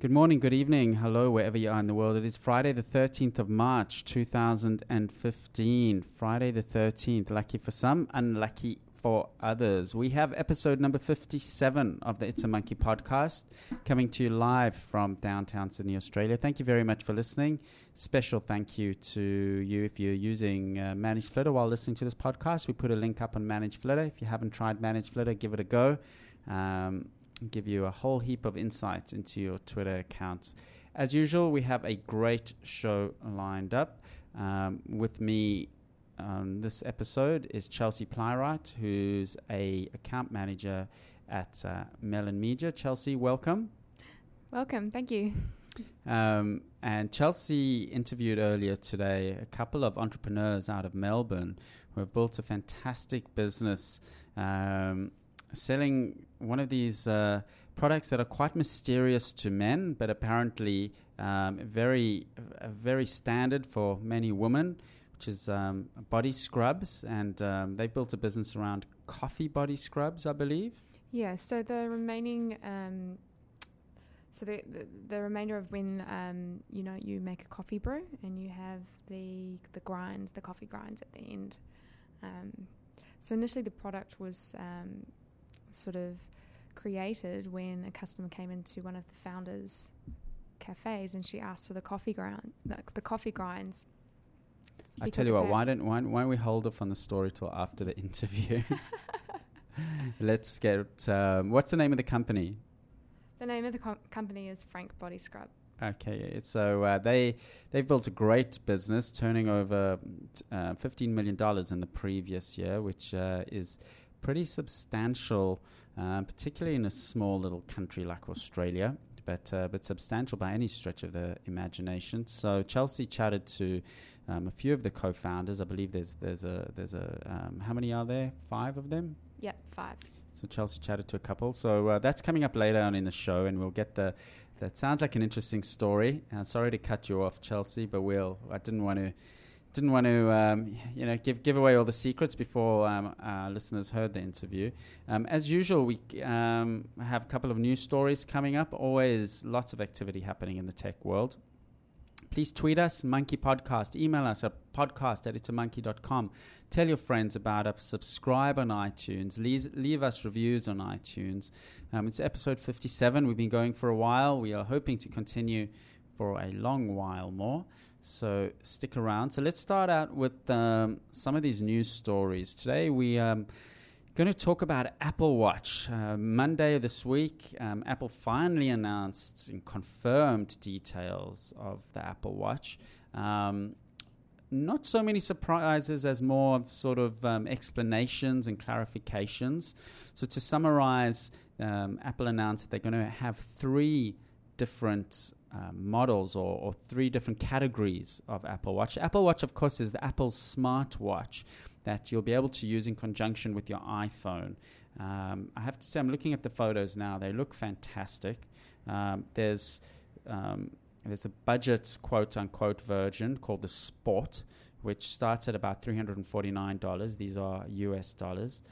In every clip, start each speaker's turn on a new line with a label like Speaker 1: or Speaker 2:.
Speaker 1: Good morning, good evening, hello, wherever you are in the world. It is Friday, the 13th of March, 2015. Friday, the 13th. Lucky for some, unlucky for others. We have episode number 57 of the It's a Monkey podcast coming to you live from downtown Sydney, Australia. Thank you very much for listening. Special thank you to you if you're using uh, Flitter while listening to this podcast. We put a link up on ManageFlitter. If you haven't tried ManageFlitter, give it a go. Um, give you a whole heap of insights into your Twitter accounts. As usual, we have a great show lined up. Um, with me on this episode is Chelsea Plywright, who's a account manager at uh, Melon Media. Chelsea, welcome.
Speaker 2: Welcome, thank you.
Speaker 1: Um, and Chelsea interviewed earlier today a couple of entrepreneurs out of Melbourne who have built a fantastic business um, selling one of these uh, products that are quite mysterious to men, but apparently um, very, uh, very standard for many women, which is um, body scrubs. And um, they've built a business around coffee body scrubs, I believe.
Speaker 2: Yeah. So the remaining. Um, so the, the, the remainder of when um, you know you make a coffee brew and you have the the grinds, the coffee grinds at the end. Um, so initially the product was sort of created when a customer came into one of the founders' cafes and she asked for the coffee ground, the, the coffee grinds.
Speaker 1: I tell you what, why don't why, why don't we hold off on the story till after the interview? Let's get. Um, what's the name of the company?
Speaker 2: The name of the com- company is Frank Body Scrub.
Speaker 1: Okay, so uh, they they've built a great business, turning over uh, fifteen million dollars in the previous year, which uh, is pretty substantial, uh, particularly in a small little country like Australia. But, uh, but substantial by any stretch of the imagination. So Chelsea chatted to um, a few of the co-founders. I believe there's there's a there's a um, how many are there? Five of them.
Speaker 2: Yeah, five.
Speaker 1: So Chelsea chatted to a couple. So uh, that's coming up later on in the show, and we'll get the. That sounds like an interesting story. Uh, sorry to cut you off, Chelsea, but we'll. I didn't want to didn't want to, um, you know, give give away all the secrets before um, our listeners heard the interview. Um, as usual, we um, have a couple of news stories coming up. Always lots of activity happening in the tech world. Please tweet us, Monkey Podcast. Email us at podcast at itamonkey.com. Tell your friends about us. Subscribe on iTunes. Leave, leave us reviews on iTunes. Um, it's episode 57. We've been going for a while. We are hoping to continue for a long while more. So stick around. So let's start out with um, some of these news stories. Today we um, going to talk about Apple Watch. Uh, Monday this week, um, Apple finally announced and confirmed details of the Apple Watch. Um, not so many surprises as more of sort of um, explanations and clarifications. So, to summarize, um, Apple announced that they're going to have three different uh, models or, or, three different categories of Apple Watch. Apple Watch, of course, is the Apple's smartwatch that you'll be able to use in conjunction with your iPhone. Um, I have to say, I'm looking at the photos now; they look fantastic. Um, there's um, there's a budget quote unquote version called the Sport, which starts at about $349. These are US dollars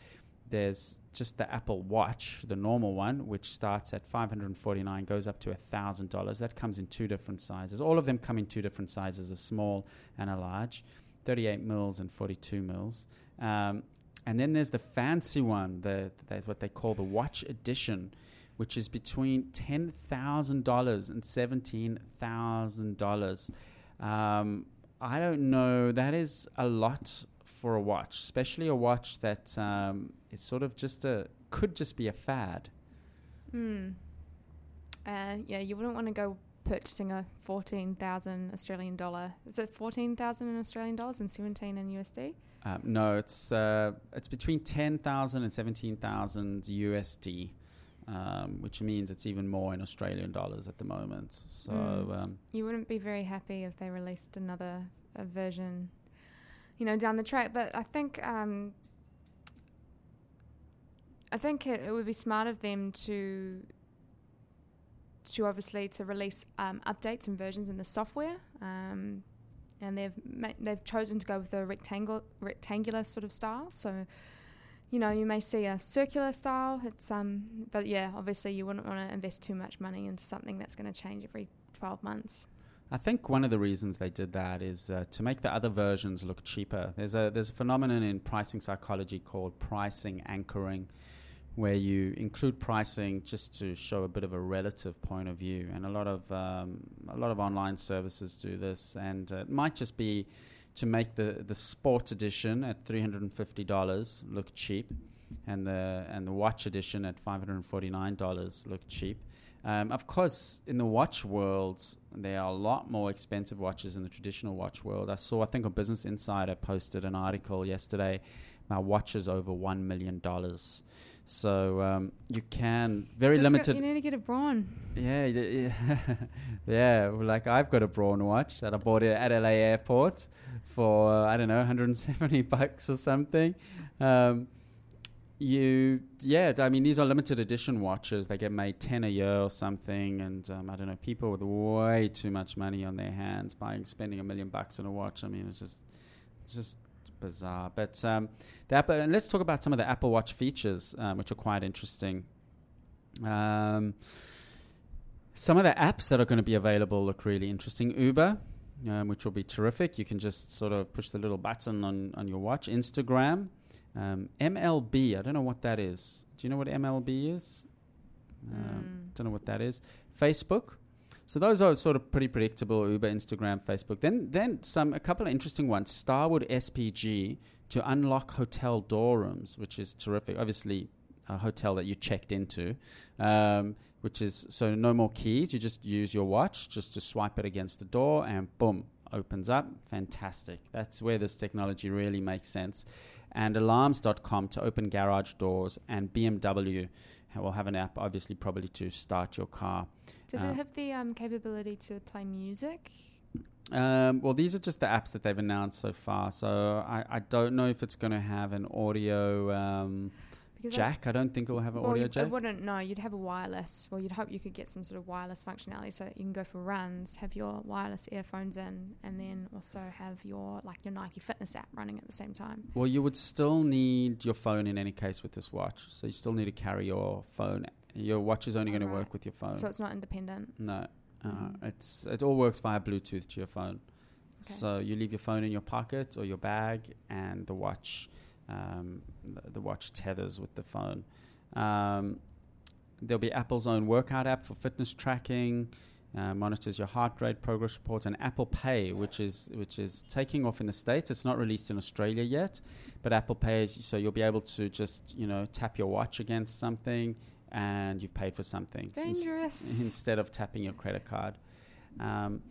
Speaker 1: there's just the Apple Watch, the normal one, which starts at 549, goes up to $1,000. That comes in two different sizes. All of them come in two different sizes, a small and a large, 38 mils and 42 mils. Um, and then there's the fancy one, the, the, what they call the Watch Edition, which is between $10,000 and $17,000. Um, I don't know. That is a lot for a watch, especially a watch that um, is sort of just a could just be a fad.
Speaker 2: Hmm. Uh, yeah, you wouldn't want to go purchasing a fourteen thousand Australian dollar. Is it fourteen thousand in Australian dollars and seventeen in USD?
Speaker 1: Um, no, it's uh, it's between ten thousand and seventeen thousand USD. Um, which means it's even more in Australian dollars at the moment. So mm. um,
Speaker 2: you wouldn't be very happy if they released another version you know, down the track. But I think um, I think it, it, would be smart of them to to obviously to release um, updates and versions in the software. Um, and they've ma- they've chosen to go with a rectangle rectangular sort of style. So you know, you may see a circular style. It's um, but yeah, obviously you wouldn't want to invest too much money into something that's going to change every 12 months.
Speaker 1: I think one of the reasons they did that is uh, to make the other versions look cheaper. There's a there's a phenomenon in pricing psychology called pricing anchoring, where you include pricing just to show a bit of a relative point of view, and a lot of um, a lot of online services do this, and uh, it might just be to make the the sports edition at three hundred and fifty dollars look cheap, and the and the watch edition at five hundred and forty nine dollars look cheap. Um, of course, in the watch world, there are a lot more expensive watches in the traditional watch world. I saw, I think, a Business Insider posted an article yesterday about watches over $1 million. So um, you can, very
Speaker 2: Just
Speaker 1: limited.
Speaker 2: Got, you need to get a Braun.
Speaker 1: Yeah, yeah, yeah. Like I've got a Braun watch that I bought it at LA Airport for uh, I don't know 170 bucks or something. Um, you yeah i mean these are limited edition watches. They get made 10 a year or something and um, i don't know people with way too much money on their hands buying spending a million bucks on a watch. I mean it's just just bizarre. But um, the apple and let's talk about some of the apple watch features um, which are quite interesting. Um, some of the apps that are going to be available look really interesting. Uber um, which will be terrific. You can just sort of push the little button on, on your watch. Instagram um, MLB, I don't know what that is. Do you know what MLB is? Um,
Speaker 2: Mm.
Speaker 1: Don't know what that is. Facebook. So those are sort of pretty predictable. Uber, Instagram, Facebook. Then, then some a couple of interesting ones. Starwood SPG to unlock hotel door rooms, which is terrific. Obviously, a hotel that you checked into, um, which is so no more keys. You just use your watch just to swipe it against the door, and boom, opens up. Fantastic. That's where this technology really makes sense and alarms.com to open garage doors, and BMW will have an app, obviously, probably to start your car.
Speaker 2: Does
Speaker 1: Uh,
Speaker 2: it have the um, capability to play music?
Speaker 1: Um, well, these are just the apps that they've announced so far. So I, I don't know if it's going to have an audio um,
Speaker 2: Because
Speaker 1: jack. I don't think it will have an
Speaker 2: well,
Speaker 1: audio
Speaker 2: you, I wouldn't know. You'd have a wireless. Well, you'd hope you could get some sort of wireless functionality so that you can go for runs, have your wireless earphones in, and then also have your like your Nike Fitness app running at the same time.
Speaker 1: Well, you would still need your phone in any case with this watch. So you still need to carry your phone. Your watch is only going to work with your phone.
Speaker 2: So it's not independent.
Speaker 1: No, uh,
Speaker 2: Mhm.
Speaker 1: it's it all works via Bluetooth to your phone.
Speaker 2: Okay.
Speaker 1: So you leave your phone in your pocket or your bag, and the watch, um, the, the watch tethers with the phone. Um, there'll be Apple's own workout app for fitness tracking. Uh, monitors your heart rate, progress reports, and Apple Pay, which is which is taking off in the states. It's not released in Australia yet, but Apple Pay, is, so you'll be able to just you know tap your watch against something, and you've paid for something. So ins-
Speaker 2: Dangerous.
Speaker 1: instead of tapping your credit card. Um,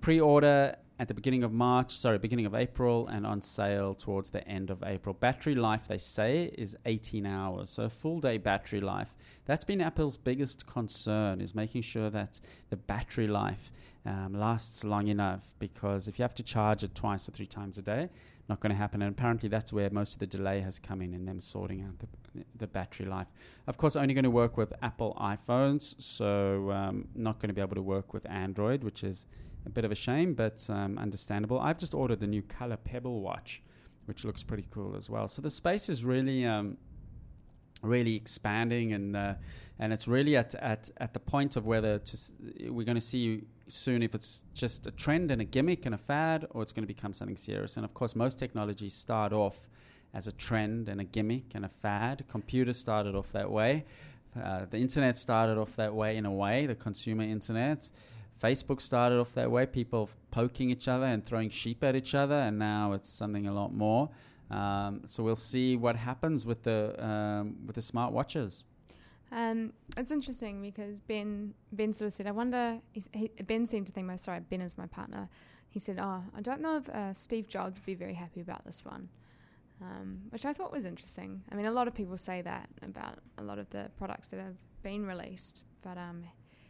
Speaker 1: pre-order at the beginning of March, sorry, beginning of April, and on sale towards the end of April. Battery life, they say, is 18 hours, so full day battery life. That's been Apple's biggest concern, is making sure that the battery life um, lasts long enough. Because if you have to charge it twice or three times a day, not going to happen. And apparently, that's where most of the delay has come in in them sorting out the, the battery life. Of course, only going to work with Apple iPhones, so um, not going to be able to work with Android, which is a bit of a shame, but um, understandable. I've just ordered the new Color Pebble watch, which looks pretty cool as well. So the space is really. Um, really expanding and uh, and it's really at, at at the point of whether to s- we're going to see soon if it's just a trend and a gimmick and a fad or it's going to become something serious and of course most technologies start off as a trend and a gimmick and a fad computers started off that way uh, the internet started off that way in a way the consumer internet Facebook started off that way, people poking each other and throwing sheep at each other, and now it's something a lot more. Um, so we'll see what happens with the um, with the smart watches.
Speaker 2: Um, it's interesting because Ben Ben sort of said, I wonder. He, ben seemed to think, my sorry, Ben is my partner. He said, "Oh, I don't know if uh, Steve Jobs would be very happy about this one," um, which I thought was interesting. I mean, a lot of people say that about a lot of the products that have been released, but um,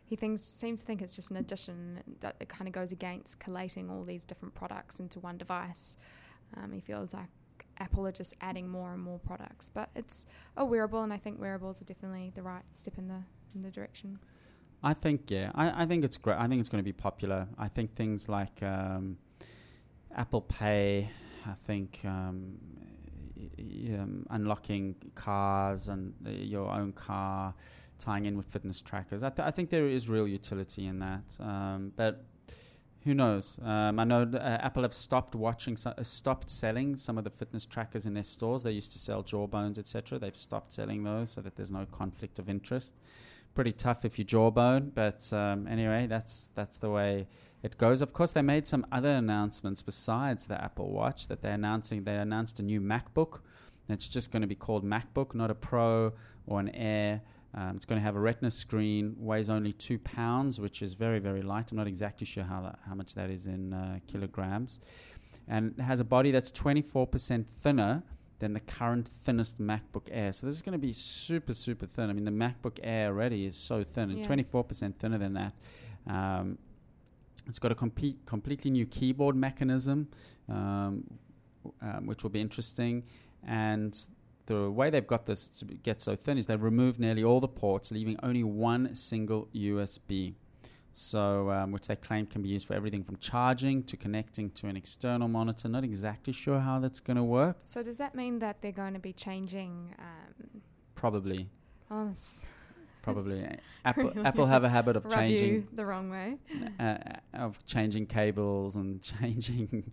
Speaker 2: he thinks seems to think it's just an addition that it kind of goes against collating all these different products into one device. Um, he feels like Apple are just adding more and more products, but it's a wearable, and I think wearables are definitely the right step in the in the direction.
Speaker 1: I think yeah, I, I think it's great. I think it's going to be popular. I think things like um, Apple Pay. I think um, um, unlocking cars and uh, your own car, tying in with fitness trackers. I, th- I think there is real utility in that, um, but who knows? Um, I know uh, Apple have stopped watching, so, uh, stopped selling some of the fitness trackers in their stores. They used to sell Jawbones, etc. They've stopped selling those so that there's no conflict of interest. Pretty tough if you jawbone, but um, anyway, that's that's the way it goes. Of course, they made some other announcements besides the Apple Watch that they're announcing. They announced a new MacBook. It's just going to be called MacBook, not a Pro or an Air. Um, it's going to have a Retina screen, weighs only two pounds, which is very, very light. I'm not exactly sure how that, how much that is in uh, kilograms, and it has a body that's 24% thinner than the current thinnest MacBook Air. So this is going to be super, super thin. I mean, the MacBook Air already is so thin, and
Speaker 2: Yeah.
Speaker 1: 24% thinner than that. Um, it's got a complete, completely new keyboard mechanism, um, um, which will be interesting. And the way they've got this to get so thin is they've removed nearly all the ports, leaving only one single USB. So, um, which they claim can be used for everything from charging to connecting to an external monitor. Not exactly sure how that's going to work.
Speaker 2: So does that mean that they're going to be changing? Um,
Speaker 1: Probably,
Speaker 2: oh, s-
Speaker 1: probably. Apple, Apple have a habit of changing
Speaker 2: the wrong way.
Speaker 1: uh, of changing cables and changing,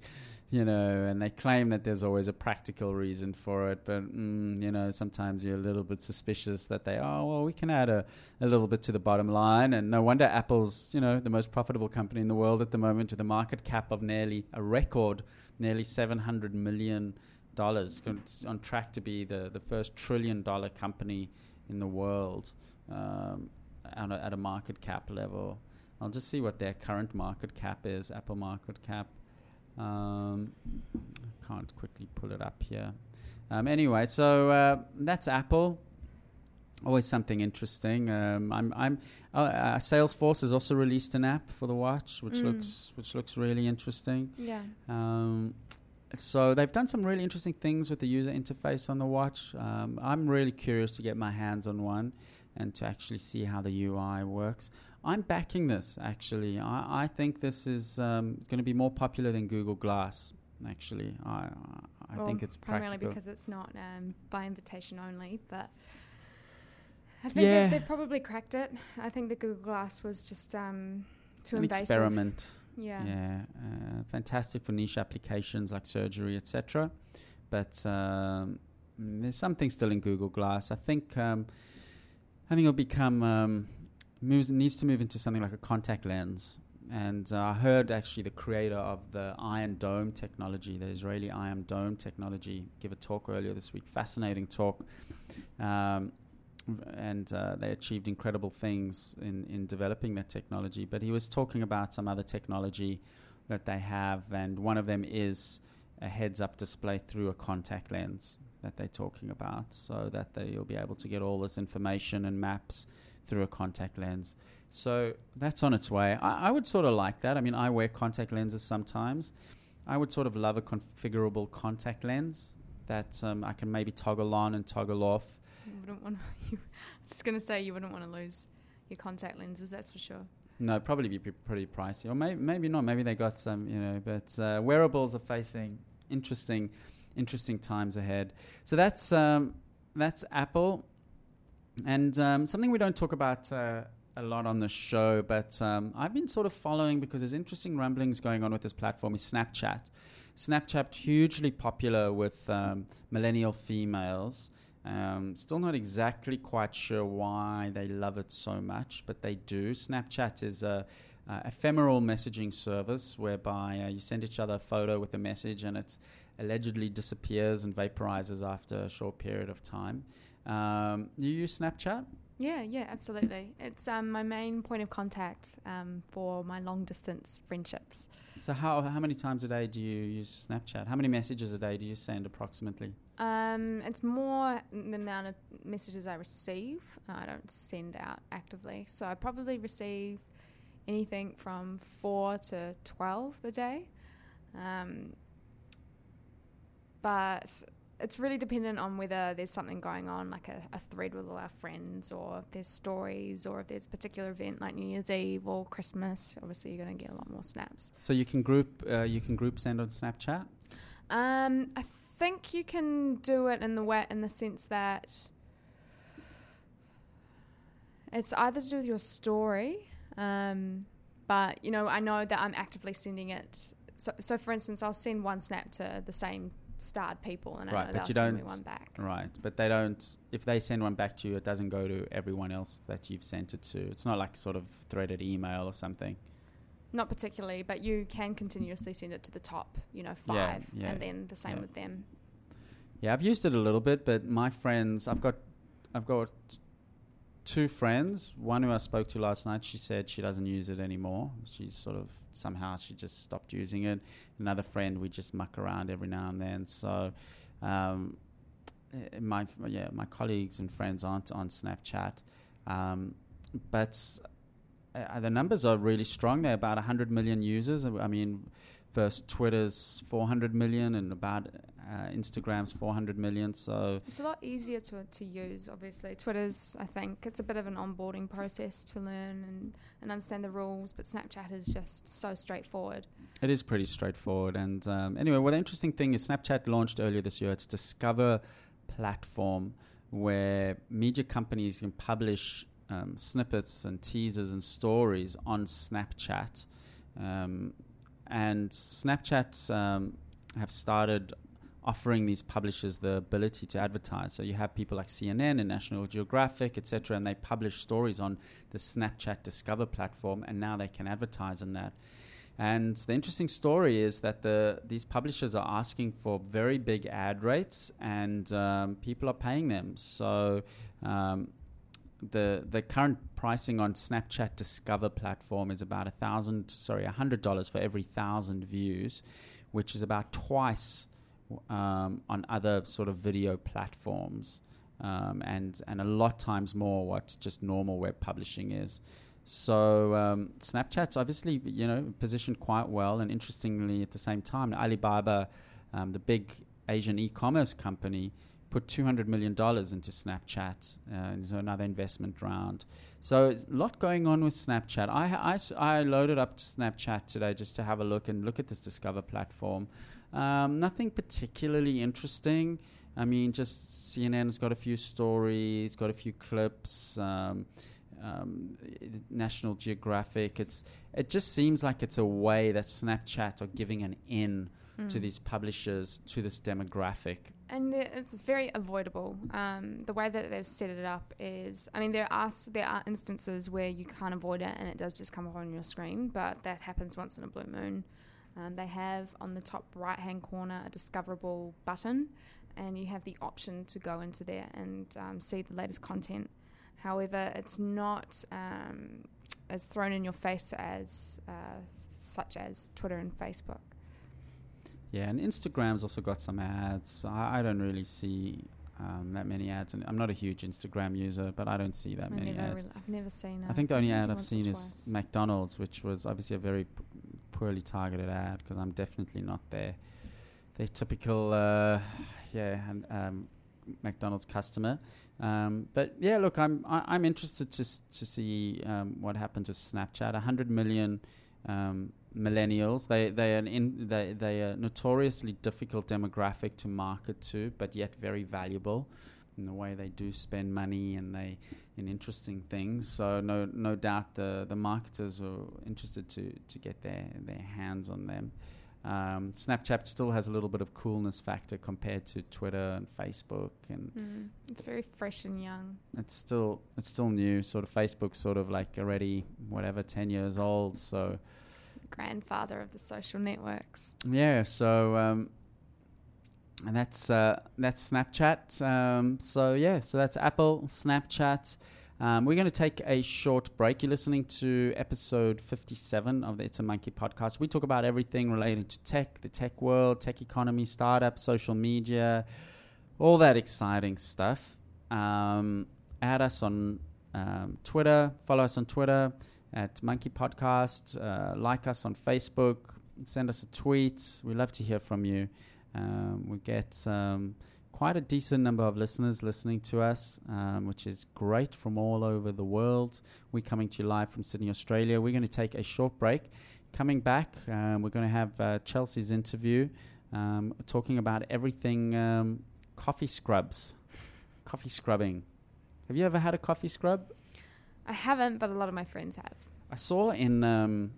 Speaker 1: you know, and they claim that there's always a practical reason for it, but mm, you know, sometimes you're a little bit suspicious that they, oh well, we can add a, a little bit to the bottom line, and no wonder Apple's, you know, the most profitable company in the world at the moment with a market cap of nearly a record, nearly seven hundred million dollars, on track to be the the first trillion dollar company in the world. Um, at a, at a market cap level. I'll just see what their current market cap is, Apple market cap. Um, can't quickly pull it up here. Um, anyway, so uh, that's Apple. Always something interesting. Um, I'm, I'm. Uh, uh, Salesforce has also released an app for the watch, which
Speaker 2: Mm.
Speaker 1: looks, which looks really interesting.
Speaker 2: Yeah.
Speaker 1: Um, so they've done some really interesting things with the user interface on the watch. Um, I'm really curious to get my hands on one and to actually see how the UI works. I'm backing this actually. I, I think this is um, going to be more popular than Google Glass. Actually, I I
Speaker 2: Well,
Speaker 1: think it's
Speaker 2: primarily
Speaker 1: practical.
Speaker 2: because it's not um, by invitation only, but I think
Speaker 1: Yeah.
Speaker 2: they, they probably cracked it. I think the Google Glass was just um, too
Speaker 1: An
Speaker 2: invasive.
Speaker 1: experiment.
Speaker 2: Yeah.
Speaker 1: Yeah, uh, fantastic for niche applications like surgery, etc. But um, there's something still in Google Glass. I think um, I think it'll become um, moves needs to move into something like a contact lens. And uh, I heard actually the creator of the Iron Dome technology, the Israeli Iron Dome technology, give a talk earlier this week. Fascinating talk. Um, and uh, they achieved incredible things in, in developing that technology. But he was talking about some other technology that they have, and one of them is a heads up display through a contact lens that they're talking about, so that they, you'll be able to get all this information and maps through a contact lens. So that's on its way. I, I would sort of like that. I mean, I wear contact lenses sometimes. I would sort of love a configurable contact lens that um, I can maybe toggle on and toggle off.
Speaker 2: You wouldn't want to. I was just going to say you wouldn't want to lose your contact lenses, that's for sure.
Speaker 1: No, probably be pre- pretty pricey, or maybe maybe not. Maybe they got some, you know. But uh, wearables are facing interesting, interesting times ahead. So that's um, that's Apple, and um, something we don't talk about uh, a lot on the show, but um, I've been sort of following because there's interesting rumblings going on with this platform. Is Snapchat? Snapchat hugely popular with um, millennial females. Um, still not exactly quite sure why they love it so much, but they do. Snapchat is a, ephemeral messaging service whereby uh, you send each other a photo with a message and it allegedly disappears and vaporizes after a short period of time. Um, you use Snapchat?
Speaker 2: Yeah, yeah, absolutely. It's um, my main point of contact um, for my long distance friendships.
Speaker 1: So how how many times a day do you use Snapchat? How many messages a day do you send approximately?
Speaker 2: Um, it's more the amount of messages I receive. I don't send out actively, so I probably receive anything from four to twelve a day. Um, but it's really dependent on whether there's something going on, like a, a thread with all our friends, or if there's stories, or if there's a particular event like New Year's Eve or Christmas. Obviously, you're going to get a lot more snaps.
Speaker 1: So you can group uh, you can group send on Snapchat.
Speaker 2: Um, I think you can do it in the way in the sense that it's either to do with your story, um, but you know I know that I'm actively sending it. So, so for instance, I'll send one snap to the same starred people, and I
Speaker 1: Right,
Speaker 2: know
Speaker 1: but
Speaker 2: they'll
Speaker 1: you
Speaker 2: send
Speaker 1: don't-
Speaker 2: one back.
Speaker 1: Right, but they don't. If they send one back to you, it doesn't go to everyone else that you've sent it to. It's not like sort of threaded email or something.
Speaker 2: Not particularly, but you can continuously send it to the top, you know,
Speaker 1: Yeah,
Speaker 2: five,
Speaker 1: yeah,
Speaker 2: and then the same
Speaker 1: yeah.
Speaker 2: with them.
Speaker 1: Yeah, I've used it a little bit, but my friends, I've got, I've got two friends. One who I spoke to last night, she said she doesn't use it anymore. She's sort of somehow she just stopped using it. Another friend, we just muck around every now and then. So, um, eh, my yeah, my colleagues and friends aren't on Snapchat, um, but uh, the numbers are really strong. They're about 100 million users. I mean, first Twitter's 400 million and about uh, Instagram's 400 million. So
Speaker 2: It's a lot easier to to use. Obviously, Twitter's. I think it's a bit of an onboarding process to learn and, and understand the rules. But Snapchat is just so straightforward.
Speaker 1: it is pretty straightforward. And um, anyway, well, the interesting thing is Snapchat launched earlier this year. It's Discover platform where media companies can publish um, snippets and teasers and stories on Snapchat. Um, and Snapchat um, have started offering these publishers the ability to advertise. So you have people like CNN and National Geographic, etc., and they publish stories on the Snapchat Discover platform, and now they can advertise on that. And the interesting story is that the these publishers are asking for very big ad rates, and um, people are paying them. So um, the the current pricing on Snapchat Discover platform is about a thousand, sorry, a hundred dollars for every thousand views, which is about twice um, on other sort of video platforms, um, and and a lot times more what just normal web publishing is. So um, Snapchat's obviously you know positioned quite well, and interestingly at the same time, Alibaba, um, the big Asian e-commerce company, put two hundred million dollars into Snapchat. Uh, and so another investment round. So a lot going on with Snapchat. I, I, I loaded up Snapchat today just to have a look and look at this Discover platform. Um, nothing particularly interesting. I mean, just CNN's got a few stories, got a few clips. Um, um, National Geographic. It's it just seems like it's a way that Snapchat are giving an in
Speaker 2: Mm.
Speaker 1: to these publishers to this demographic.
Speaker 2: and the- it's very avoidable. Um, the way that they've set it up is, I mean, there are there are instances where you can't avoid it and it does just come up on your screen, but that happens once in a blue moon. Um, they have on the top right hand corner a discoverable button, and you have the option to go into there and um, see the latest content. However, it's not um, as thrown in your face as uh, such as Twitter and Facebook.
Speaker 1: Yeah, and Instagram's also got some ads. I, I don't really see um, that many ads, and I'm not a huge Instagram user, but I don't see that
Speaker 2: I
Speaker 1: many ads.
Speaker 2: I've never seen.
Speaker 1: I think the only ad I've seen is. McDonald's, which was obviously a very p- poorly targeted ad because I'm definitely not their their typical uh, yeah and, um, McDonald's customer. Um, but yeah, look, I'm I, I'm interested to to see um, what happens with Snapchat. 100 million um, millennials. They they are in, they they are notoriously difficult demographic to market to, but yet very valuable in the way they do spend money and they in interesting things. So no no doubt the the marketers are interested to to get their their hands on them. Um, Snapchat still has a little bit of coolness factor compared to Twitter and Facebook, and
Speaker 2: Mm, it's very fresh and young.
Speaker 1: it's still it's still new. Sort of Facebook's sort of like already whatever ten years old. So
Speaker 2: Grandfather of the social networks.
Speaker 1: yeah, so um, and that's uh, that's Snapchat. Um, so yeah, so that's Apple, Snapchat. Um, we're going to take a short break. You're listening to episode 57 of the It's a Monkey podcast. We talk about everything related to tech, the tech world, tech economy, startup, social media, all that exciting stuff. Um, add us on um, Twitter, follow us on Twitter at Monkey Podcast, uh, like us on Facebook, send us a tweet. We love to hear from you. Um, we get um, quite a decent number of listeners listening to us, um, which is great from all over the world. We're coming to you live from Sydney, Australia. We're going to take a short break. Coming back, um, we're going to have uh, Chelsea's interview. um, talking about everything um, coffee scrubs, coffee scrubbing. Have you ever had a coffee scrub?
Speaker 2: I haven't, but a lot of my friends have.
Speaker 1: I saw in um,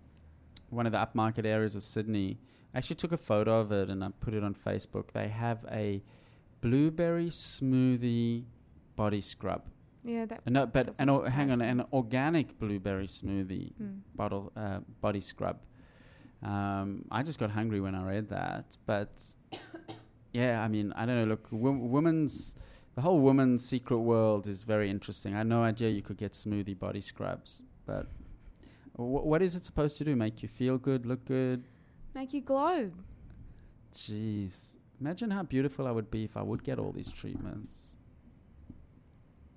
Speaker 1: one of the upmarket areas of Sydney. I actually took a photo of it and I put it on Facebook. They have a blueberry smoothie body scrub.
Speaker 2: Yeah, that.
Speaker 1: Uh, No, but an, o- hang on, an organic blueberry smoothie
Speaker 2: Mm.
Speaker 1: bottle uh, body scrub. Um, I just got hungry when I read that, but yeah, I mean, I don't know. Look, wo- women's the whole woman's secret world is very interesting. I had no idea you could get smoothie body scrubs, but wh- what is it supposed to do? Make you feel good, look good?
Speaker 2: Make you glow.
Speaker 1: Jeez, imagine how beautiful I would be if I would get all these treatments.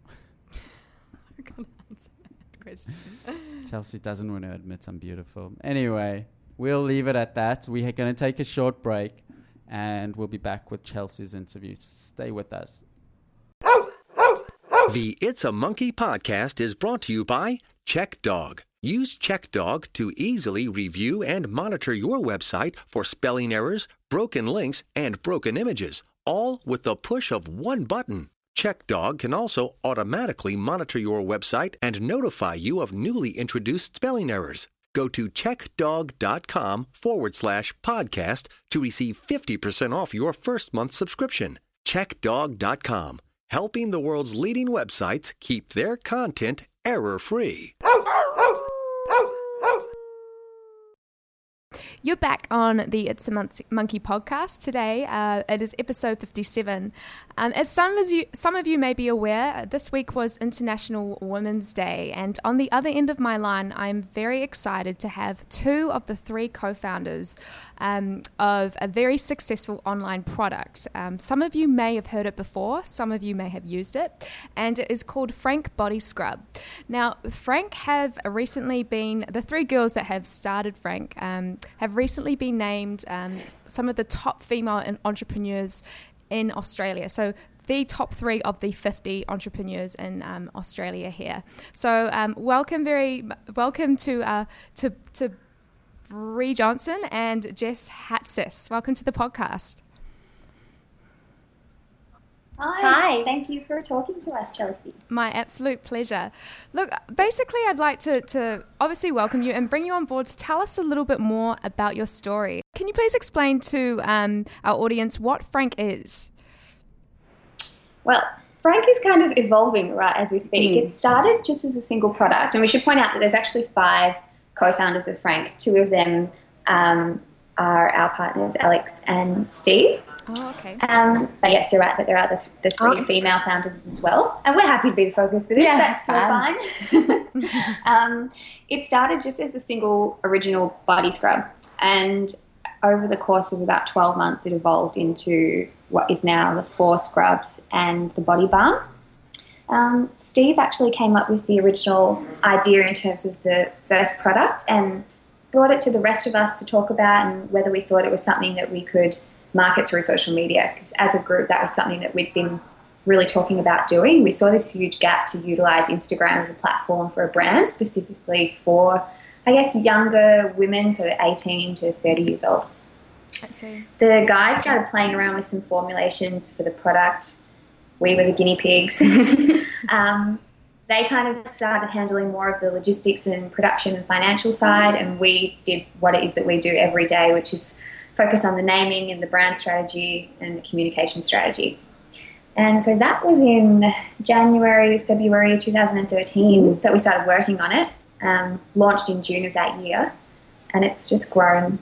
Speaker 2: I can't answer that question.
Speaker 1: Chelsea doesn't want to admit I'm beautiful. Anyway, we'll leave it at that. We are going to take a short break and we'll be back with Chelsea's interview. Stay with us.
Speaker 3: The It's a Monkey podcast is brought to you by CheckDog. Use CheckDog to easily review and monitor your website for spelling errors, broken links, and broken images, all with the push of one button. CheckDog can also automatically monitor your website and notify you of newly introduced spelling errors. Go to checkdog.com forward slash podcast to receive 50% off your first month subscription. Checkdog.com, helping the world's leading websites keep their content error free.
Speaker 2: You're back on the It's a Monkey podcast today. Uh, it is episode 57. Um, as some of you, some of you may be aware, this week was International Women's Day, and on the other end of my line, I'm very excited to have two of the three co-founders um, of a very successful online product. Um, some of you may have heard it before, some of you may have used it, and it is called Frank Body Scrub. Now, Frank have recently been the three girls that have started Frank um, have recently been named um, some of the top female en- entrepreneurs in Australia. So the top three of the 50 entrepreneurs in um, Australia here. So um, welcome, very welcome to uh, to to Bree Johnston and Jess Hatzis. Welcome to the podcast.
Speaker 4: Hi. Thank you for talking to us, Chelsea.
Speaker 2: My absolute pleasure. Look, basically, I'd like to, to obviously welcome you and bring you on board to tell us a little bit more about your story. Can you please explain to um, our audience what Frank is?
Speaker 4: Well, Frank is kind of evolving right as we speak. It started just as a single product, and we should point out that there's actually five co-founders of Frank. Two of them um, are our partners, Alex and Steve.
Speaker 2: Oh, okay.
Speaker 4: Um, but yes, you're right that there are the, th- the three
Speaker 5: Oh.
Speaker 4: female founders as well, and we're happy to be the focus for this.
Speaker 5: Yeah,
Speaker 4: that's
Speaker 5: that's
Speaker 4: fine. um, it started just as the single original body scrub, and over the course of about 12 months, it evolved into what is now the four scrubs and the body balm. Um, Steve actually came up with the original idea in terms of the first product and brought it to the rest of us to talk about and whether we thought it was something that we could market through social media. Because as a group, that was something that we'd been really talking about doing. We saw this huge gap to utilize Instagram as a platform for a brand, specifically for, I guess, younger women, so 18 to 30 years old.
Speaker 2: I see.
Speaker 4: The guys started playing around with some formulations for the product. We were the guinea pigs. um, they kind of started handling more of the logistics and production and financial side, and we did what it is that we do every day, which is focus on the naming and the brand strategy and the communication strategy. And so that was in January, February 2013 that we started working on it. Um, launched in June of that year, and it's just grown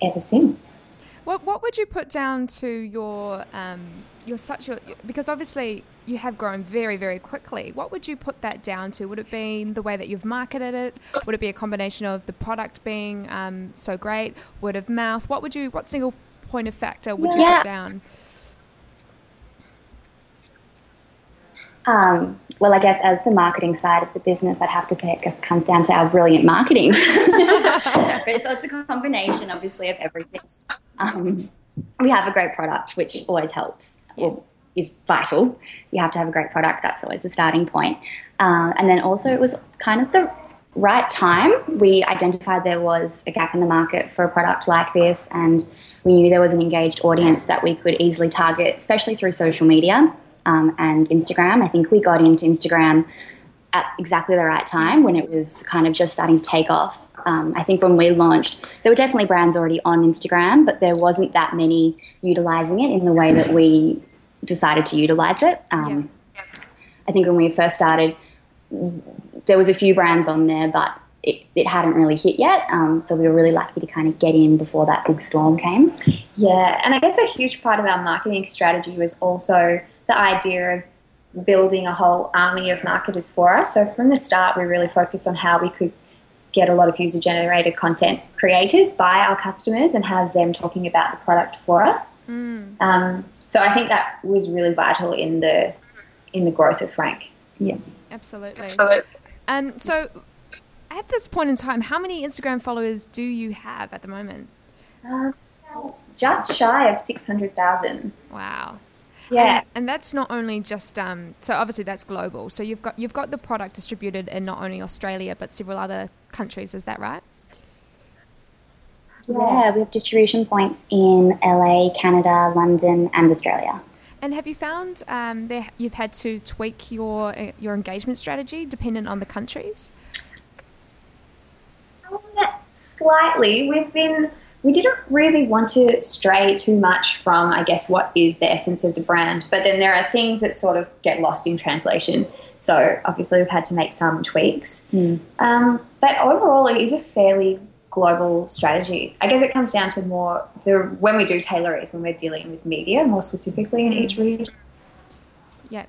Speaker 4: ever since.
Speaker 2: What what would you put down to your um, your such a because obviously you have grown very very quickly. What would you put that down to? Would it be the way that you've marketed it? Would it be a combination of the product being um, so great, word of mouth? What would you what single point of factor would you put down?
Speaker 5: Um, well, I guess as the marketing side of the business, I'd have to say it just comes down to our brilliant marketing. so it's a combination, obviously, of everything. Um, we have a great product, which always helps,
Speaker 2: Yes.
Speaker 5: is vital. You have to have a great product. That's always the starting point. Um, and then also, it was kind of the right time. We identified there was a gap in the market for a product like this, and we knew there was an engaged audience that we could easily target, especially through social media um, and Instagram. I think we got into Instagram at exactly the right time when it was kind of just starting to take off. Um, I think when we launched, there were definitely brands already on Instagram, but there wasn't that many utilizing it in the way that we decided to utilize it. Um, yeah. I think when we first started, there was a few brands on there, but it, it hadn't really hit yet. Um, so we were really lucky to kind of get in before that big storm came.
Speaker 4: Yeah, and I guess a huge part of our marketing strategy was also the idea of building a whole army of marketers for us. So from the start, we really focused on how we could get a lot of user generated content created by our customers and have them talking about the product for us. Mm. Um, so I think that was really vital in the in the growth of Frank.
Speaker 5: Yeah,
Speaker 2: absolutely. absolutely. Um, so at this point in time, how many Instagram followers do you have at the moment?
Speaker 4: Uh, just shy of 600,000.
Speaker 2: Wow.
Speaker 4: Yeah.
Speaker 2: And, and, that's not only just um, so obviously that's global. So you've got you've got the product distributed in not only Australia but several other countries, is that right?
Speaker 5: Yeah, we have distribution points in LA, Canada, London, and Australia.
Speaker 2: And have you found um, that you've had to tweak your uh, your engagement strategy dependent on the countries?
Speaker 4: slightly. We've been we didn't really want to stray too much from, I guess, what is the essence of the brand. But then there are things that sort of get lost in translation. So obviously, we've had to make some tweaks.
Speaker 5: Mm.
Speaker 4: Um, but overall, it is a fairly global strategy. I guess it comes down to more the when we do tailor is when we're dealing with media more specifically in each region.
Speaker 2: Yeah.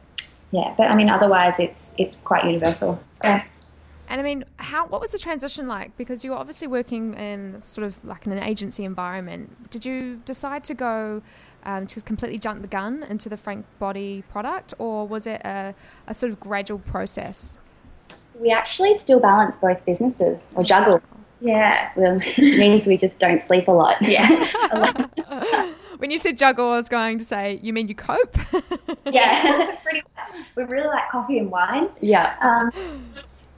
Speaker 4: Yeah, but I mean, otherwise, it's it's quite universal. Yeah.
Speaker 2: And I mean, how what was the transition like? Because you were obviously working in sort of like in an agency environment. Did you decide to go um, to completely jump the gun into the Frank Body product, or was it a, a sort of gradual process?
Speaker 5: We actually still balance both businesses or juggle.
Speaker 4: Yeah,
Speaker 5: well, it means we just don't sleep a lot.
Speaker 4: Yeah.
Speaker 2: when you said juggle, I was going to say, you mean you cope?
Speaker 4: yeah, pretty much. We really like coffee and wine.
Speaker 5: Yeah.
Speaker 4: Um,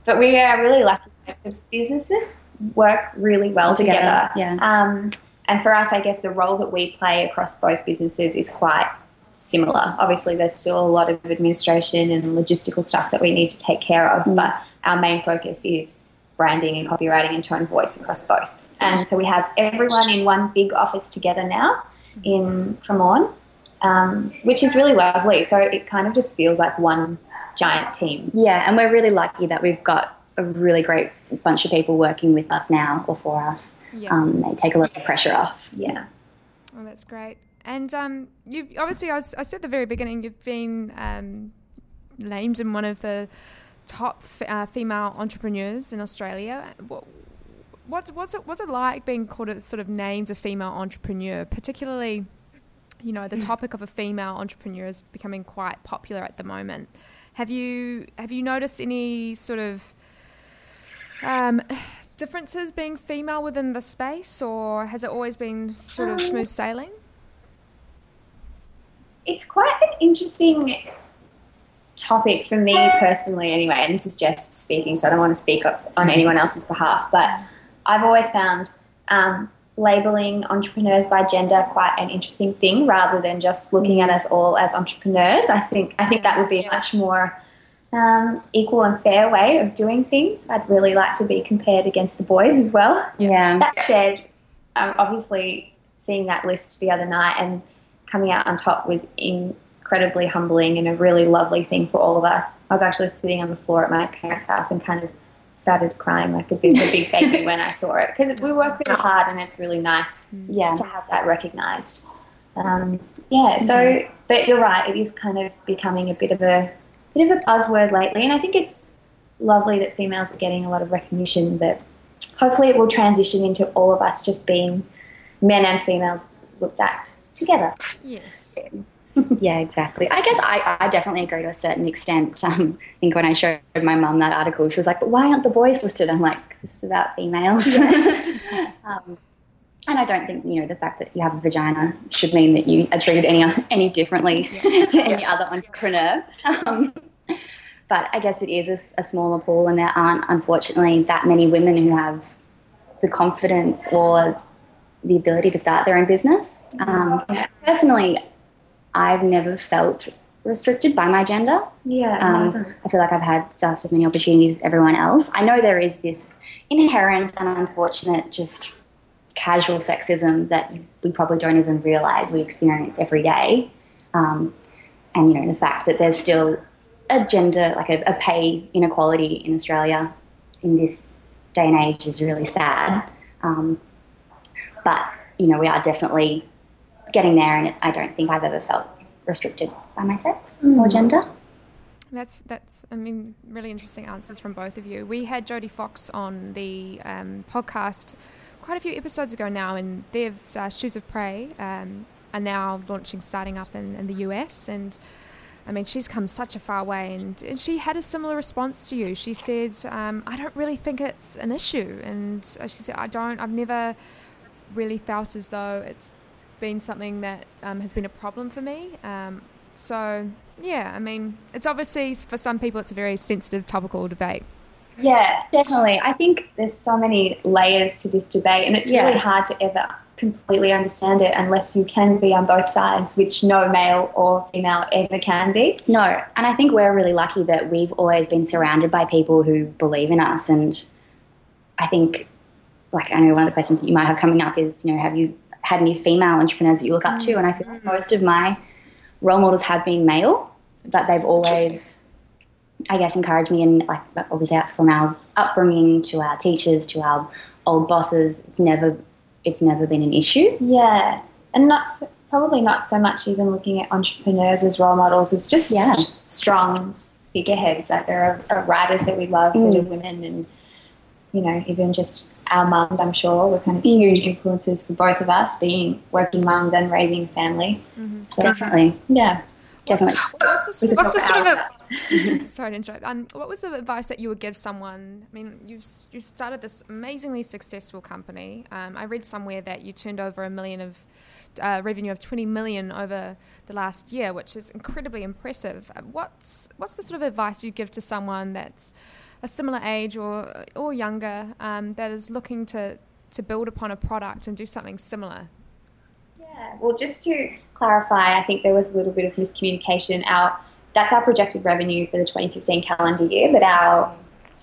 Speaker 4: but we are really lucky. The businesses work really well together. together.
Speaker 5: Yeah.
Speaker 4: Um, and for us, I guess the role that we play across both businesses is quite similar. Obviously, there's still a lot of administration and logistical stuff that we need to take care of, mm. but our main focus is branding and copywriting and tone of voice across both. And so we have everyone in one big office together now in Cremorne, um, which is really lovely. So it kind of just feels like one giant team.
Speaker 5: Yeah, and we're really lucky that we've got a really great bunch of people working with us now or for us. Yeah. Um, they take a lot of the pressure off.
Speaker 4: Yeah.
Speaker 2: Oh, that's great. And um, you obviously, I, was, I, said at the very beginning, you've been um, named in one of the top f- uh, female entrepreneurs in Australia. What, what's what's it, what's it like being called a sort of named a female entrepreneur, particularly? You know, the mm. topic of a female entrepreneur is becoming quite popular at the moment. Have you have you noticed any sort of um, differences being female within the space, or has it always been sort of um, smooth sailing?
Speaker 4: It's quite an interesting topic for me personally, anyway. And this is just speaking, so I don't want to speak on anyone else's behalf. But I've always found um, labeling entrepreneurs by gender quite an interesting thing rather than just looking at us all as entrepreneurs. I think I think that would be a much more um, equal and fair way of doing things. I'd really like to be compared against the boys as well.
Speaker 5: Yeah.
Speaker 4: That said, um, obviously seeing that list the other night and coming out on top was incredibly humbling and a really lovely thing for all of us. I was actually sitting on the floor at my parents' house and kind of started crying like a big, a big baby when I saw it because we work really hard and it's really nice
Speaker 5: yeah.
Speaker 4: to have that recognised. Um, yeah, so mm-hmm. but you're right, it is kind of becoming a bit of a bit of a buzzword lately, and I think it's lovely that females are getting a lot of recognition. But hopefully it will transition into all of us just being men and females looked at together.
Speaker 2: Yes.
Speaker 5: yeah, exactly. I guess I, I definitely agree to a certain extent. Um, I think when I showed my mum that article, she was like, "But why aren't the boys listed?" I'm like, "This is about females." um, and I don't think you know the fact that you have a vagina should mean that you are treated any any differently to any other entrepreneur. Um, but I guess it is a, a smaller pool, and there aren't unfortunately that many women who have the confidence or the ability to start their own business. Um, personally, I've never felt restricted by my gender.
Speaker 4: Yeah.
Speaker 5: Um, I feel like I've had just as many opportunities as everyone else. I know there is this inherent and unfortunate, just casual sexism that we probably don't even realize we experience every day. Um, and, you know, the fact that there's still a gender, like a, a pay inequality in Australia in this day and age is really sad. Um, but, you know, we are definitely getting there, and I don't think I've ever felt restricted by my sex mm. or gender.
Speaker 2: That's that's I mean really interesting answers from both of you. We had Jodie Fox on the um, podcast quite a few episodes ago now, and they've uh, Shoes of Prey um, are now launching, starting up in, in the US, and I mean she's come such a far way, and, and she had a similar response to you. She said, um, "I don't really think it's an issue," and uh, she said, "I don't. I've never really felt as though it's been something that um, has been a problem for me." Um, so, yeah, I mean, it's obviously for some people it's a very sensitive topical debate.
Speaker 4: Yeah, definitely. I think there's so many layers to this debate, and it's yeah. really hard to ever completely understand it unless you can be on both sides, which no male or female ever can be.
Speaker 5: No, and I think we're really lucky that we've always been surrounded by people who believe in us. And I think, like, I know one of the questions that you might have coming up is, you know, have you had any female entrepreneurs that you look up to? And I feel like mm. most of my role models have been male, but they've always, I guess, encouraged me and like obviously from our upbringing to our teachers to our old bosses, it's never it's never been an issue.
Speaker 4: Yeah, and not so, probably not so much even looking at entrepreneurs as role models. It's just yeah. strong figureheads. Like there are, are writers that we love mm. that are women and you know, even just our mums, I'm sure, were kind of huge influences for both of us, being working mums and raising a family.
Speaker 5: Mm-hmm. So, Definitely.
Speaker 4: Yeah.
Speaker 5: Definitely.
Speaker 2: What's the sort, what's the sort of sorry to interrupt? Um, what was the advice that you would give someone? I mean, you've you started this amazingly successful company. Um, I read somewhere that you turned over a million of uh, revenue of 20 million over the last year, which is incredibly impressive. Uh, what's what's the sort of advice you give to someone that's a similar age or or younger um, that is looking to to build upon a product and do something similar?
Speaker 4: Yeah, well, just to clarify, I think there was a little bit of miscommunication. Our that's our projected revenue for the 2015 calendar year, but our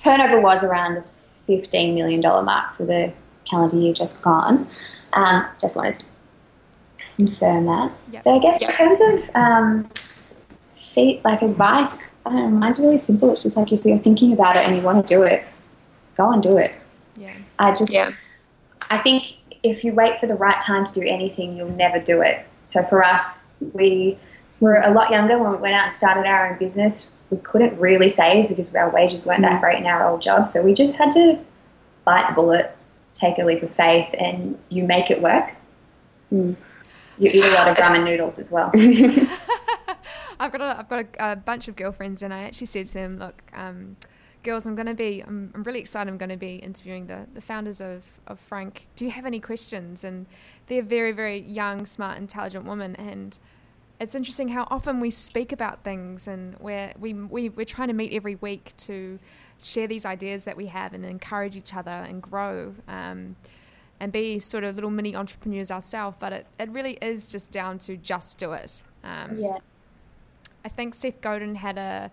Speaker 4: turnover was around the 15 million dollar mark for the calendar year just gone. Um, just wanted to confirm that. Yep. But I guess yep. in terms of um, feet, like advice, I don't know, mine's really simple. It's just like if you're thinking about it and you want to do it, go and do it.
Speaker 2: Yeah.
Speaker 4: I just, yeah. I think if you wait for the right time to do anything, you'll never do it. So for us, we were a lot younger when we went out and started our own business. We couldn't really save because our wages weren't that mm. great in our old job. So we just had to bite the bullet, take a leap of faith, and you make it work. Mm. You eat a lot of ramen noodles as well.
Speaker 2: I've got a, I've got a, a, bunch of girlfriends, and I actually said to them, "Look, um, girls, I'm going to be, I'm, I'm, really excited. I'm going to be interviewing the, the founders of, of Frank. Do you have any questions?" And they're very, very young, smart, intelligent women, and it's interesting how often we speak about things, and we're we, we we're trying to meet every week to share these ideas that we have and encourage each other and grow. Um, and be sort of little mini entrepreneurs ourselves, but it, it really is just down to just do it.
Speaker 4: Um, yeah.
Speaker 2: I think Seth Godin had a,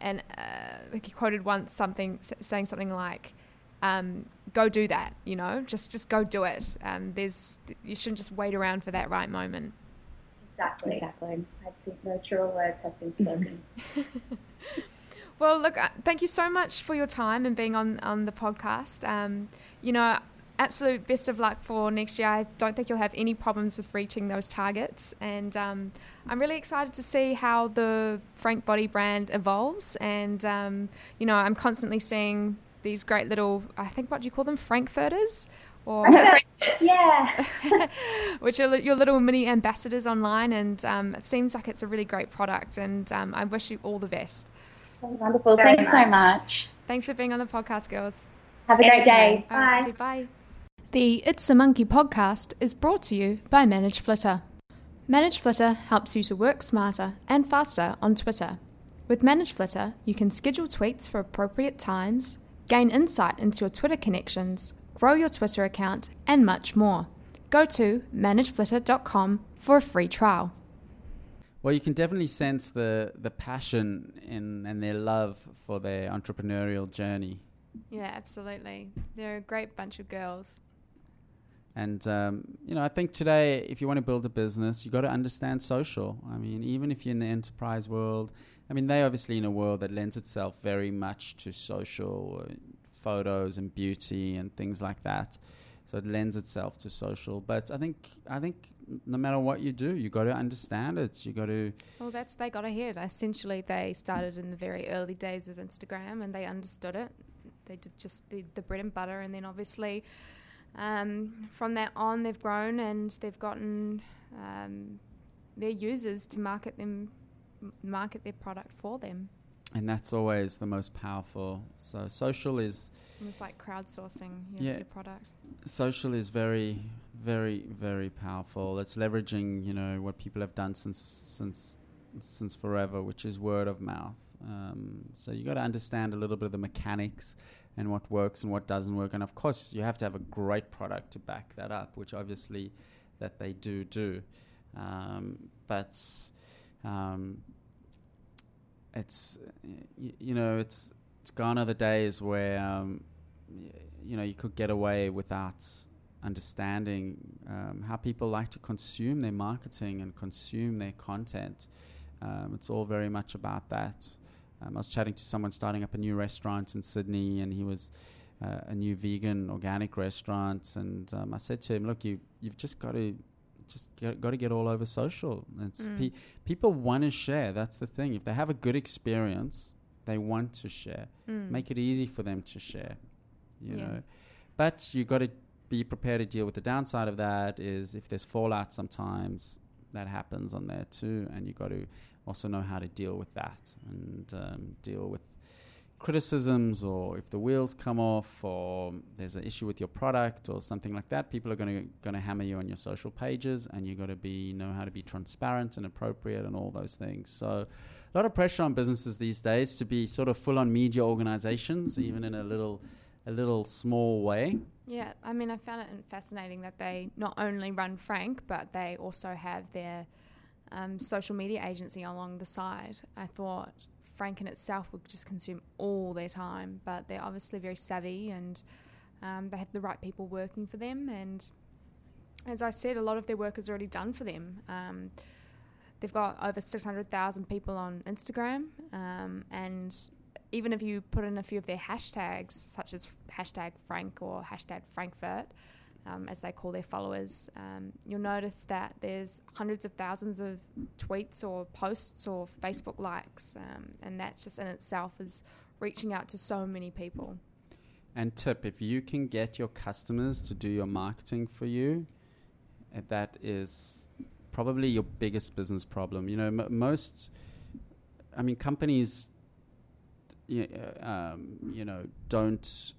Speaker 2: and uh, he quoted once something saying something like, um, "Go do that," you know, just just go do it. Um, there's you shouldn't just wait around for that right moment.
Speaker 4: Exactly. Exactly. I think no truer words have been spoken.
Speaker 2: well, look, uh, thank you so much for your time and being on on the podcast. Um, you know, absolute best of luck for next year. I don't think you'll have any problems with reaching those targets. And um, I'm really excited to see how the Frank Body brand evolves. And, um, you know, I'm constantly seeing these great little, I think, what do you call them? Frankfurters?
Speaker 4: Or yeah,
Speaker 2: which are your little mini ambassadors online, and um, it seems like it's a really great product. And um, I wish you all the best.
Speaker 5: Wonderful. Thanks so much.
Speaker 2: Thanks for being on the podcast, girls.
Speaker 5: Have a great day.
Speaker 2: Bye. bye. The It's a Monkey podcast is brought to you by ManageFlitter. Manage Flitter helps you to work smarter and faster on Twitter. With ManageFlitter, you can schedule tweets for appropriate times, gain insight into your Twitter connections, grow your Twitter account, and much more. go to manageflitter.com for a free trial.
Speaker 1: Well, you can definitely sense the the passion in and their love for their entrepreneurial journey.
Speaker 2: Yeah, absolutely. They're a great bunch of girls.
Speaker 1: And um, you know, I think today, if you want to build a business, you got to understand social. I mean, even if you're in the enterprise world, I mean, they obviously in a world that lends itself very much to social uh, photos and beauty and things like that. So it lends itself to social. But I think I think no matter what you do, you got to understand it. You got to.
Speaker 2: Well, that's they got ahead. Essentially, they started in the very early days of Instagram, and they understood it. They did just the, the bread and butter, and then obviously um, from that on, they've grown and they've gotten um, their users to market them, market their product for them.
Speaker 1: And that's always the most powerful. So social is.
Speaker 2: It's like crowdsourcing your,
Speaker 1: Yeah.
Speaker 2: your product.
Speaker 1: social is very very very powerful it's leveraging you know what people have done since since since forever which is word of mouth um, so you got to understand a little bit of the mechanics and what works and what doesn't work and of course you have to have a great product to back that up which obviously that they do do um, but um, it's y- you know it's it's gone are the days where um, you know you could get away without understanding um, how people like to consume their marketing and consume their content. Um, it's all very much about that. Um, I was chatting to someone starting up a new restaurant in Sydney, and he was uh, a new vegan organic restaurant. And um, I said to him, "Look, you you've just got to." Just get, got to get all over social. It's
Speaker 2: Mm.
Speaker 1: pe- people want to share. That's the thing. If they have a good experience, they want to share
Speaker 2: Mm.
Speaker 1: make it easy for them to share you
Speaker 2: Yeah.
Speaker 1: know but you got to be prepared to deal with the downside of that is if there's fallout sometimes that happens on there too and you got to also know how to deal with that and um, deal with criticisms or if the wheels come off or there's an issue with your product or something like that people are going to going to hammer you on your social pages and you got to be know how to be transparent and appropriate and all those things. So a lot of pressure on businesses these days to be sort of full on media organizations even in a little a little small way
Speaker 2: Yeah, I mean, I found it fascinating that they not only run Frank, but they also have their um, social media agency along the side. I thought Frank in itself would just consume all their time, but they're obviously very savvy and um, they have the right people working for them. And as I said, a lot of their work is already done for them. Um, they've got over 600,000 people on Instagram, um, and even if you put in a few of their hashtags, such as hashtag Frank or hashtag Frankfurt, um, as they call their followers, um, you'll notice that there's hundreds of thousands of tweets or posts or Facebook likes, um, and that's just in itself is reaching out to so many people.
Speaker 1: And tip, if you can get your customers to do your marketing for you, uh, that is probably your biggest business problem. You know, m- most, I mean, companies, um, you know, don't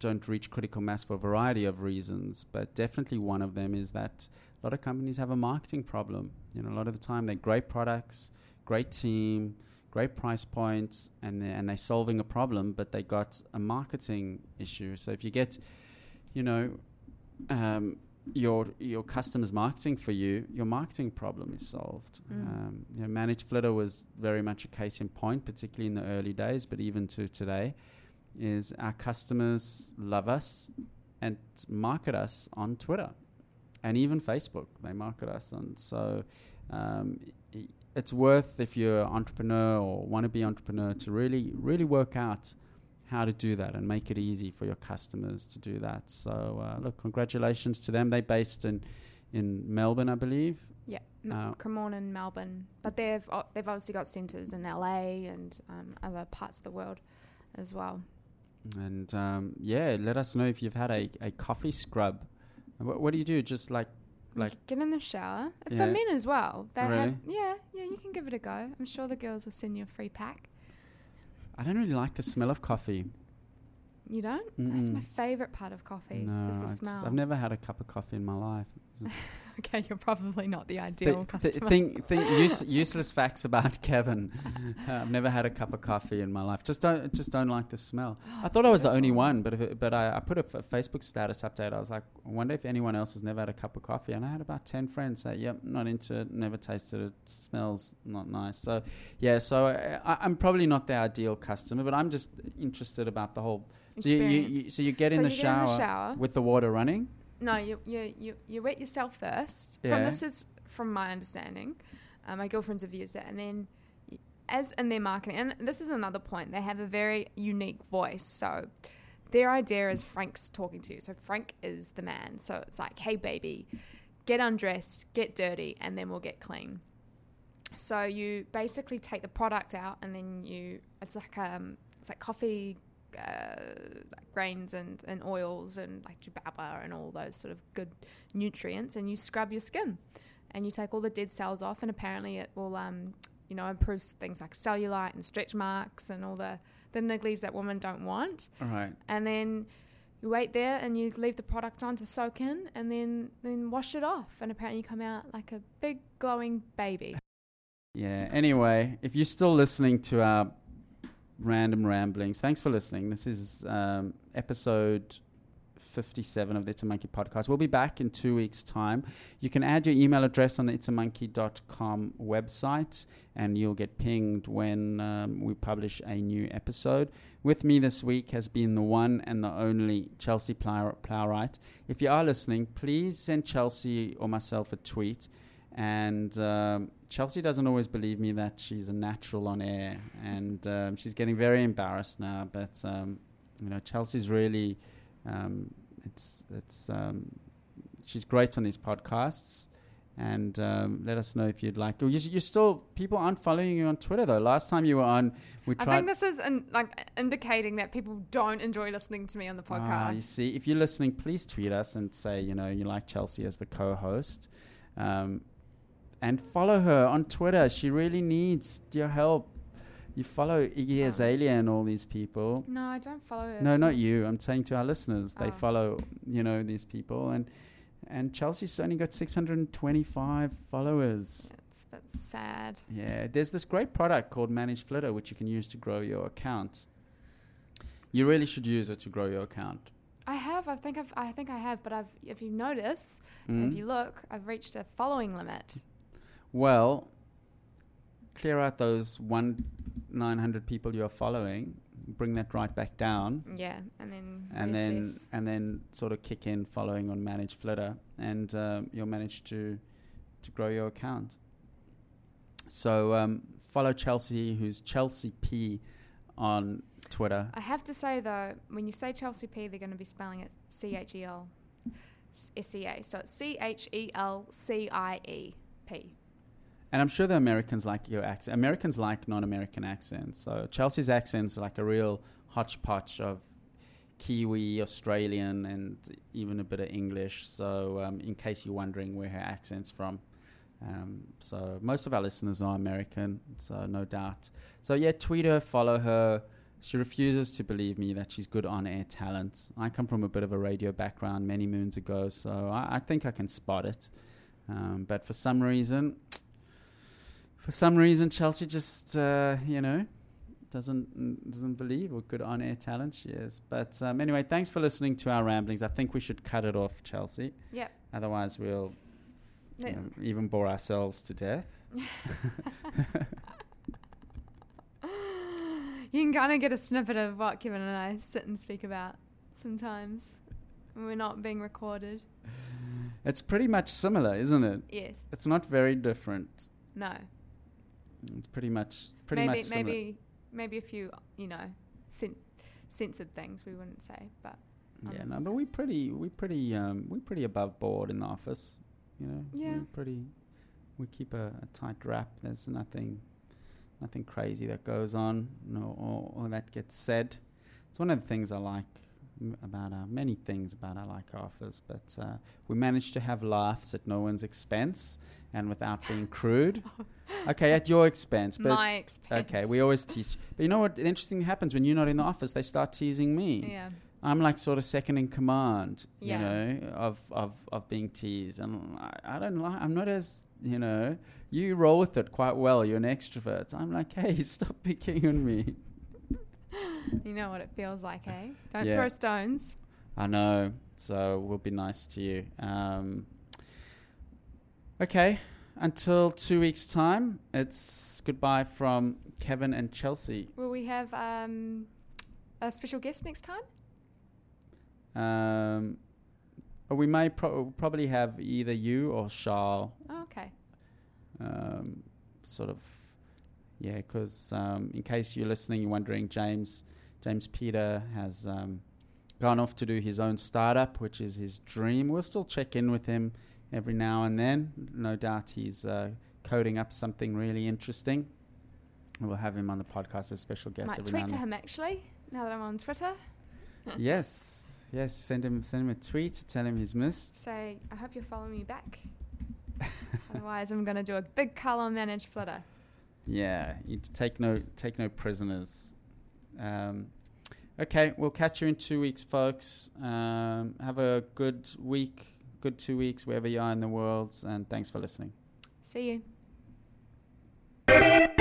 Speaker 1: don't reach critical mass for a variety of reasons, but definitely one of them is that a lot of companies have a marketing problem. You know, a lot of the time they're great products, great team, great price points, and they're, and they're solving a problem, but they got a marketing issue. So if you get, you know, um, your your customers marketing for you, your marketing problem is solved.
Speaker 2: Mm.
Speaker 1: Um, you know, ManageFlitter was very much a case in point, particularly in the early days, but even to today, is our customers love us and market us on Twitter and even Facebook. They market us on so. Um, it's worth if you're an entrepreneur or want to be entrepreneur to really really work out how to do that and make it easy for your customers to do that. So uh, look, congratulations to them. They're based in in Melbourne, I believe.
Speaker 2: Yeah,
Speaker 1: Uh,
Speaker 2: Cremorne and Melbourne, but they've o- they've obviously got centres in LA and um, other parts of the world as well.
Speaker 1: And um, yeah, let us know if you've had a, a coffee scrub. What, what do you do? Just like like
Speaker 2: Get in the shower. It's
Speaker 1: Yeah.
Speaker 2: for men as well. They
Speaker 1: Oh,
Speaker 2: have
Speaker 1: really?
Speaker 2: yeah, yeah. You can give it a go. I'm sure the girls will send you a free pack.
Speaker 1: I don't really like the smell of coffee.
Speaker 2: You don't? That's my favourite part of coffee.
Speaker 1: No,
Speaker 2: is
Speaker 1: I
Speaker 2: the
Speaker 1: just-
Speaker 2: smell.
Speaker 1: I've never had a cup of coffee in my life.
Speaker 2: Okay, you're probably not the ideal
Speaker 1: th-
Speaker 2: customer.
Speaker 1: think, think use, useless facts about Kevin. Uh, I've never had a cup of coffee in my life. Just don't, just don't like the smell. I thought I was the only one, but if it, but I, I put a f- Facebook status update. I was like, I wonder if anyone else has never had a cup of coffee. And I had about ten friends say, "Yep, not into it. Never tasted it. Smells not nice." So, yeah. So I, I'm probably not the ideal customer, but I'm just interested about the whole. So you, you, you, so you get,
Speaker 2: So
Speaker 1: in, the
Speaker 2: you get in the
Speaker 1: shower. with the water running.
Speaker 2: No, you you you, you wet yourself first.
Speaker 1: Yeah.
Speaker 2: From this is from my understanding. Uh, my girlfriends have used it, and then as in their marketing, and this is another point, they have a very unique voice. So their idea is Frank's talking to you. So Frank is the man. So it's like, hey baby, get undressed, get dirty, and then we'll get clean. So you basically take the product out, and then you it's like um it's like coffee uh, like grains and, and oils and like jojoba and all those sort of good nutrients, and you scrub your skin, and you take all the dead cells off, and apparently it will um you know improve things like cellulite and stretch marks and all the the nigglies that women don't want,
Speaker 1: All right.
Speaker 2: and then you wait there and you leave the product on to soak in, and then then wash it off, and apparently you come out like a big glowing baby.
Speaker 1: Yeah. Anyway, if you're still listening to our random ramblings, thanks for listening. This is um, episode 57 of the It's a Monkey podcast. We'll be back in two weeks' time. You can add your email address on the It's a it'samonkey.com website and you'll get pinged when um, we publish a new episode. With me this week has been the one and the only Chelsea Plow- Plowright. If you are listening, please send Chelsea or myself a tweet. And um, Chelsea doesn't always believe me that she's a natural on air, and um, she's getting very embarrassed now. But um, you know, Chelsea's really, um, it's it's um, she's great on these podcasts. And um, let us know if you'd like. You, you still people aren't following you on Twitter though. Last time you were on, we
Speaker 2: I
Speaker 1: tried.
Speaker 2: think this is in, like indicating that people don't enjoy listening to me on the podcast.
Speaker 1: Ah, you see, if you're listening, please tweet us and say, you know, you like Chelsea as the co-host, um, and follow her on Twitter. She really needs your help. You follow Iggy
Speaker 2: Oh.
Speaker 1: Azalea and all these people.
Speaker 2: No, I don't follow it.
Speaker 1: No, not you. I'm saying to our listeners, they
Speaker 2: Oh.
Speaker 1: follow, you know, these people, and and Chelsea's only got 625 followers.
Speaker 2: Bit sad.
Speaker 1: Yeah, there's this great product called ManageFlitter, which you can use to grow your account. You really should use it to grow your account.
Speaker 2: I have. I think I've. I think I have. But I've. If you notice,
Speaker 1: Mm.
Speaker 2: if you look, I've reached a following limit.
Speaker 1: Well, clear out those one nine hundred people you're following, bring that right back down,
Speaker 2: Yeah, and then
Speaker 1: and then and then sort of kick in following on ManageFlitter, and um, you'll manage to to grow your account. So um, follow Chelsea, who's Chelsea P, on Twitter.
Speaker 2: I have to say though, when you say Chelsea P, they're going to be spelling it C H E L S E A. So it's C H E L C I E P.
Speaker 1: And I'm sure the Americans like your accent. Americans like non-American accents. So Chelsea's accent's like a real hodgepodge of Kiwi, Australian, and even a bit of English. So um, in case you're wondering where her accent's from. Um, so most of our listeners are American, so no doubt. So yeah, tweet her, follow her. She refuses to believe me that she's good on-air talent. I come from a bit of a radio background many moons ago, so I, I think I can spot it. Um, but for some reason, for some reason, Chelsea just uh, you know doesn't doesn't believe what good on-air talent she is. But um, anyway, thanks for listening to our ramblings. I think we should cut it off, Chelsea.
Speaker 2: Yep.
Speaker 1: Otherwise, we'll
Speaker 2: Yeah.
Speaker 1: um, even bore ourselves to death.
Speaker 2: You can kind of get a snippet of what Kevin and I sit and speak about sometimes when we're not being recorded.
Speaker 1: It's pretty much similar, isn't it?
Speaker 2: Yes.
Speaker 1: It's not very different.
Speaker 2: No.
Speaker 1: It's pretty much pretty
Speaker 2: maybe
Speaker 1: much similar.
Speaker 2: maybe maybe a few you know cen- censored things we wouldn't say, but on
Speaker 1: Yeah, no, but we pretty we pretty um we pretty above board in the office. You know,
Speaker 2: Yeah.
Speaker 1: we're pretty. We keep a, a tight wrap. There's nothing, nothing crazy that goes on, no, or, or that gets said. It's one of the things I like m- about our many things about our like office, but uh, we manage to have laughs at no one's expense and without being crude. Okay, at your expense, but
Speaker 2: my expense.
Speaker 1: okay, we always teach. But you know what? The interesting thing happens when you're not in the office. They start teasing me.
Speaker 2: yeah.
Speaker 1: I'm like sort of second in command,
Speaker 2: Yeah.
Speaker 1: you know, of, of, of being teased. And I, I don't like, I'm not as, you know, you roll with it quite well. You're an extrovert. I'm like, hey, stop picking on me.
Speaker 2: You know what it feels like, eh? Don't
Speaker 1: Yeah.
Speaker 2: throw stones.
Speaker 1: I know. So we'll be nice to you. Um, okay. Until two weeks' time, it's goodbye from Kevin and Chelsea.
Speaker 2: Will we have um, a special guest next time?
Speaker 1: Um, we may pro- probably have either you or Charles
Speaker 2: Oh, okay.
Speaker 1: um, sort of yeah because um, in case you're listening you're wondering james james peter has um, gone off to do his own startup which is his dream we'll still check in with him every now and then no doubt he's uh, coding up something really interesting we'll have him on the podcast as a special guest
Speaker 2: Might
Speaker 1: every
Speaker 2: tweet
Speaker 1: now
Speaker 2: to him actually. Now that I'm on Twitter,
Speaker 1: yes yes send him send him a tweet to tell him he's missed
Speaker 2: say I hope you're following me back. Otherwise, I'm going to do a big color ManageFlitter.
Speaker 1: Yeah, you take no take no prisoners. Um, okay, we'll catch you in two weeks, folks. Um, have a good week, good two weeks, wherever you are in the world, and thanks for listening.
Speaker 2: See you.